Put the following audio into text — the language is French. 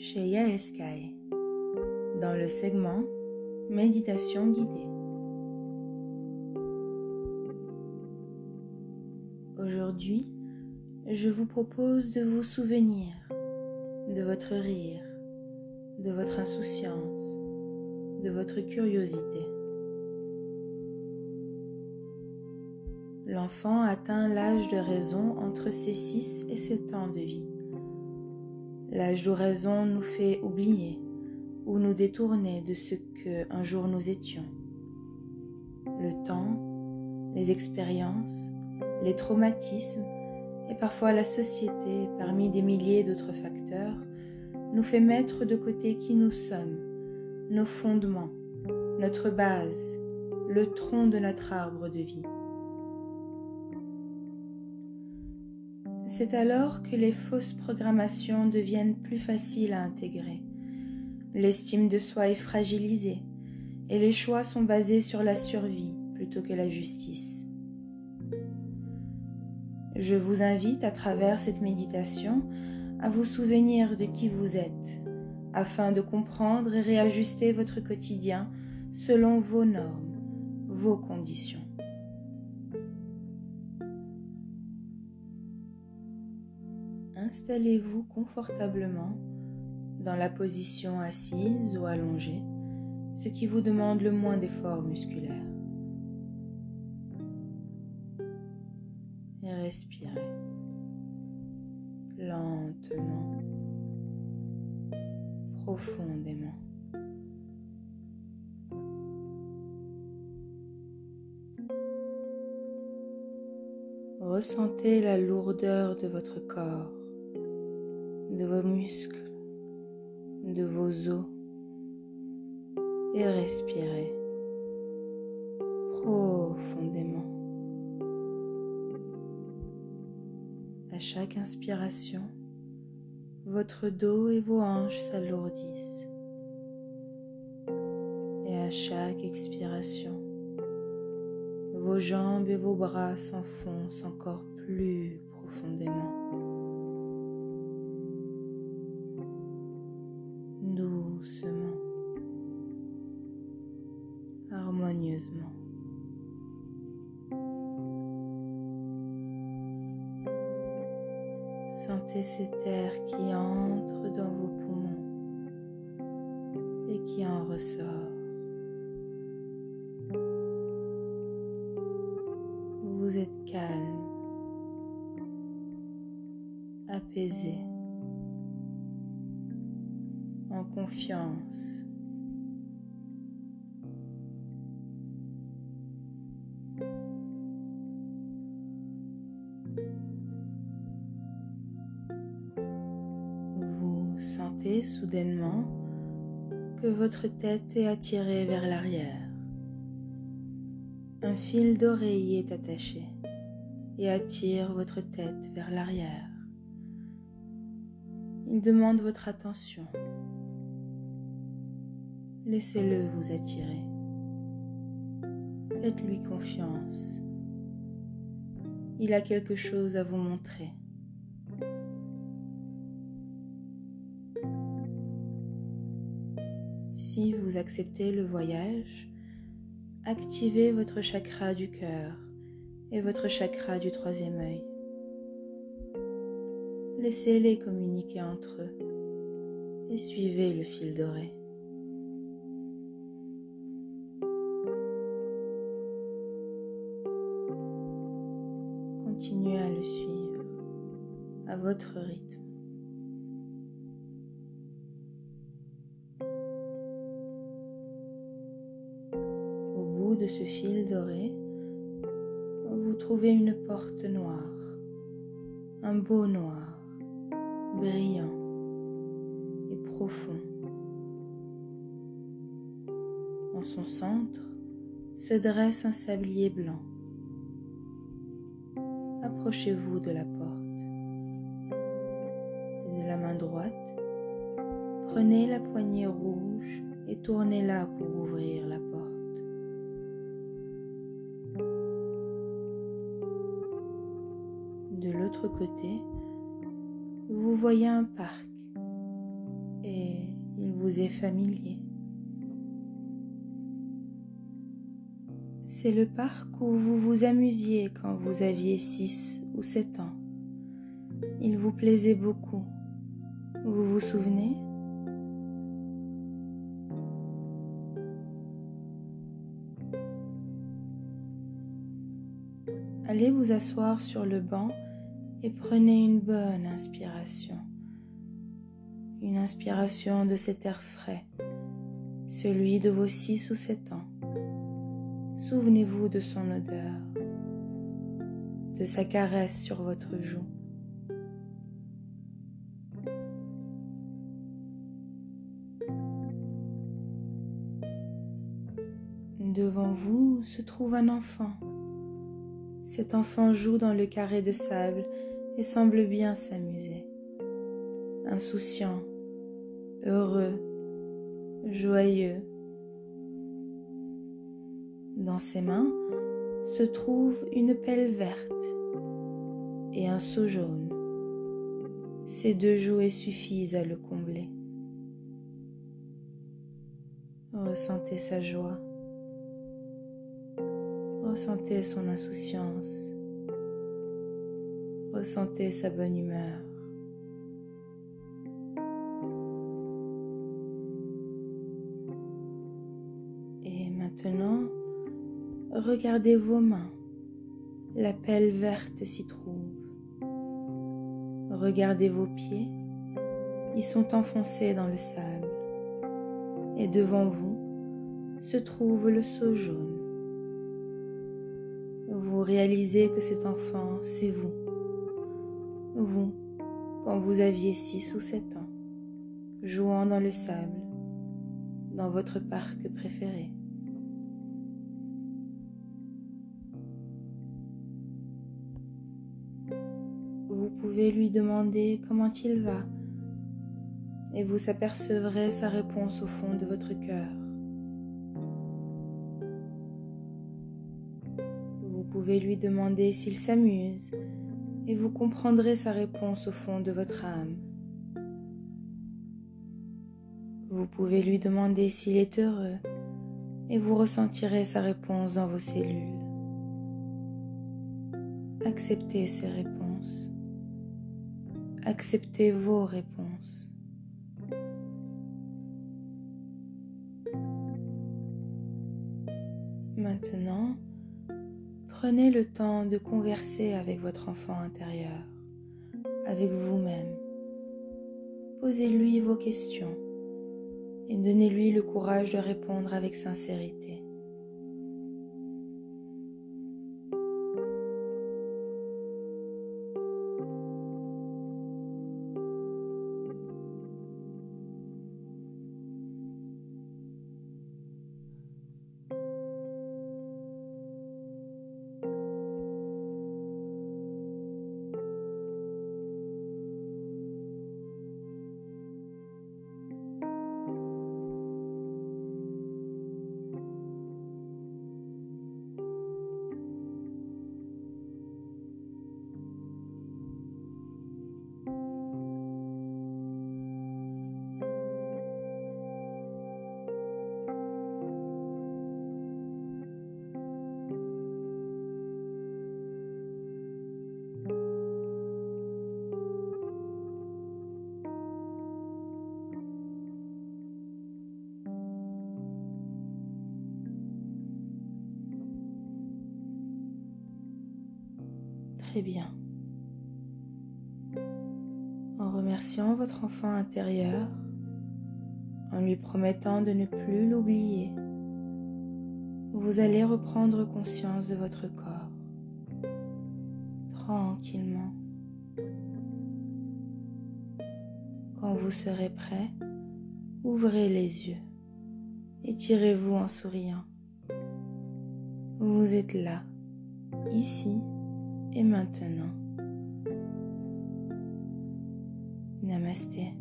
chez Yael Sky dans le segment Méditation guidée. Aujourd'hui, je vous propose de vous souvenir de votre rire, de votre insouciance, de votre curiosité. L'enfant atteint l'âge de raison entre ses 6 et 7 ans de vie. L'âge de raison nous fait oublier ou nous détourner de ce que un jour nous étions. Le temps, les expériences, les traumatismes et parfois la société, parmi des milliers d'autres facteurs, nous fait mettre de côté qui nous sommes, nos fondements, notre base, le tronc de notre arbre de vie. C'est alors que les fausses programmations deviennent plus faciles à intégrer. L'estime de soi est fragilisée et les choix sont basés sur la survie plutôt que la justice. Je vous invite à travers cette méditation à vous souvenir de qui vous êtes afin de comprendre et réajuster votre quotidien selon vos normes, vos conditions. Installez-vous confortablement dans la position assise ou allongée, ce qui vous demande le moins d'efforts musculaires. Et respirez lentement, profondément. Ressentez la lourdeur de votre corps, de vos muscles, de vos os et respirez profondément. À chaque inspiration, votre dos et vos hanches s'alourdissent. Et à chaque expiration, vos jambes et vos bras s'enfoncent encore plus profondément. Doucement, harmonieusement. Sentez cet air qui entre dans vos poumons et qui en ressort. Vous êtes calme, apaisé, confiance. Vous sentez soudainement que votre tête est attirée vers l'arrière. Un fil d'oreille est attaché et attire votre tête vers l'arrière. Il demande votre attention. Laissez-le vous attirer. Faites-lui confiance. Il a quelque chose à vous montrer. Si vous acceptez le voyage, activez votre chakra du cœur et votre chakra du troisième œil. Laissez-les communiquer entre eux et suivez le fil doré. Rythme. Au bout de ce fil doré, vous trouvez une porte noire, un beau noir, brillant et profond. En son centre se dresse un sablier blanc. Approchez-vous de la porte droite, prenez la poignée rouge et tournez-la pour ouvrir la porte. De l'autre côté, vous voyez un parc, et il vous est familier. C'est le parc où vous vous amusiez quand vous aviez 6 ou 7 ans. Il vous plaisait beaucoup. Vous vous souvenez? Allez vous asseoir sur le banc et prenez une bonne inspiration. Une inspiration de cet air frais, celui de vos six ou sept ans. Souvenez-vous de son odeur, de sa caresse sur votre joue. Devant vous se trouve un enfant cet enfant joue dans le carré de sable et semble bien s'amuser. Insouciant, heureux, joyeux. Dans ses mains se trouve une pelle verte et un seau jaune. Ces deux jouets suffisent à le combler. Ressentez sa joie. Ressentez son insouciance. Ressentez sa bonne humeur. Et maintenant, regardez vos mains. La pelle verte s'y trouve. Regardez vos pieds. Ils sont enfoncés dans le sable. Et devant vous se trouve le seau jaune vous réalisez que cet enfant, c'est vous. Vous, quand vous aviez 6 ou 7 ans, jouant dans le sable, dans votre parc préféré. Vous pouvez lui demander comment il va et vous apercevrez sa réponse au fond de votre cœur. Pouvez lui demander s'il s'amuse et vous comprendrez sa réponse au fond de votre âme. Vous pouvez lui demander s'il est heureux et vous ressentirez sa réponse dans vos cellules. Acceptez ces réponses. Acceptez vos réponses. Maintenant, Prenez le temps de converser avec votre enfant intérieur, avec vous-même. Posez-lui vos questions et donnez-lui le courage de répondre avec sincérité. Très bien. En remerciant votre enfant intérieur, en lui promettant de ne plus l'oublier, vous allez reprendre conscience de votre corps, tranquillement. Quand vous serez prêt, ouvrez les yeux, étirez-vous en souriant. Vous êtes là, ici et maintenant, Namasté.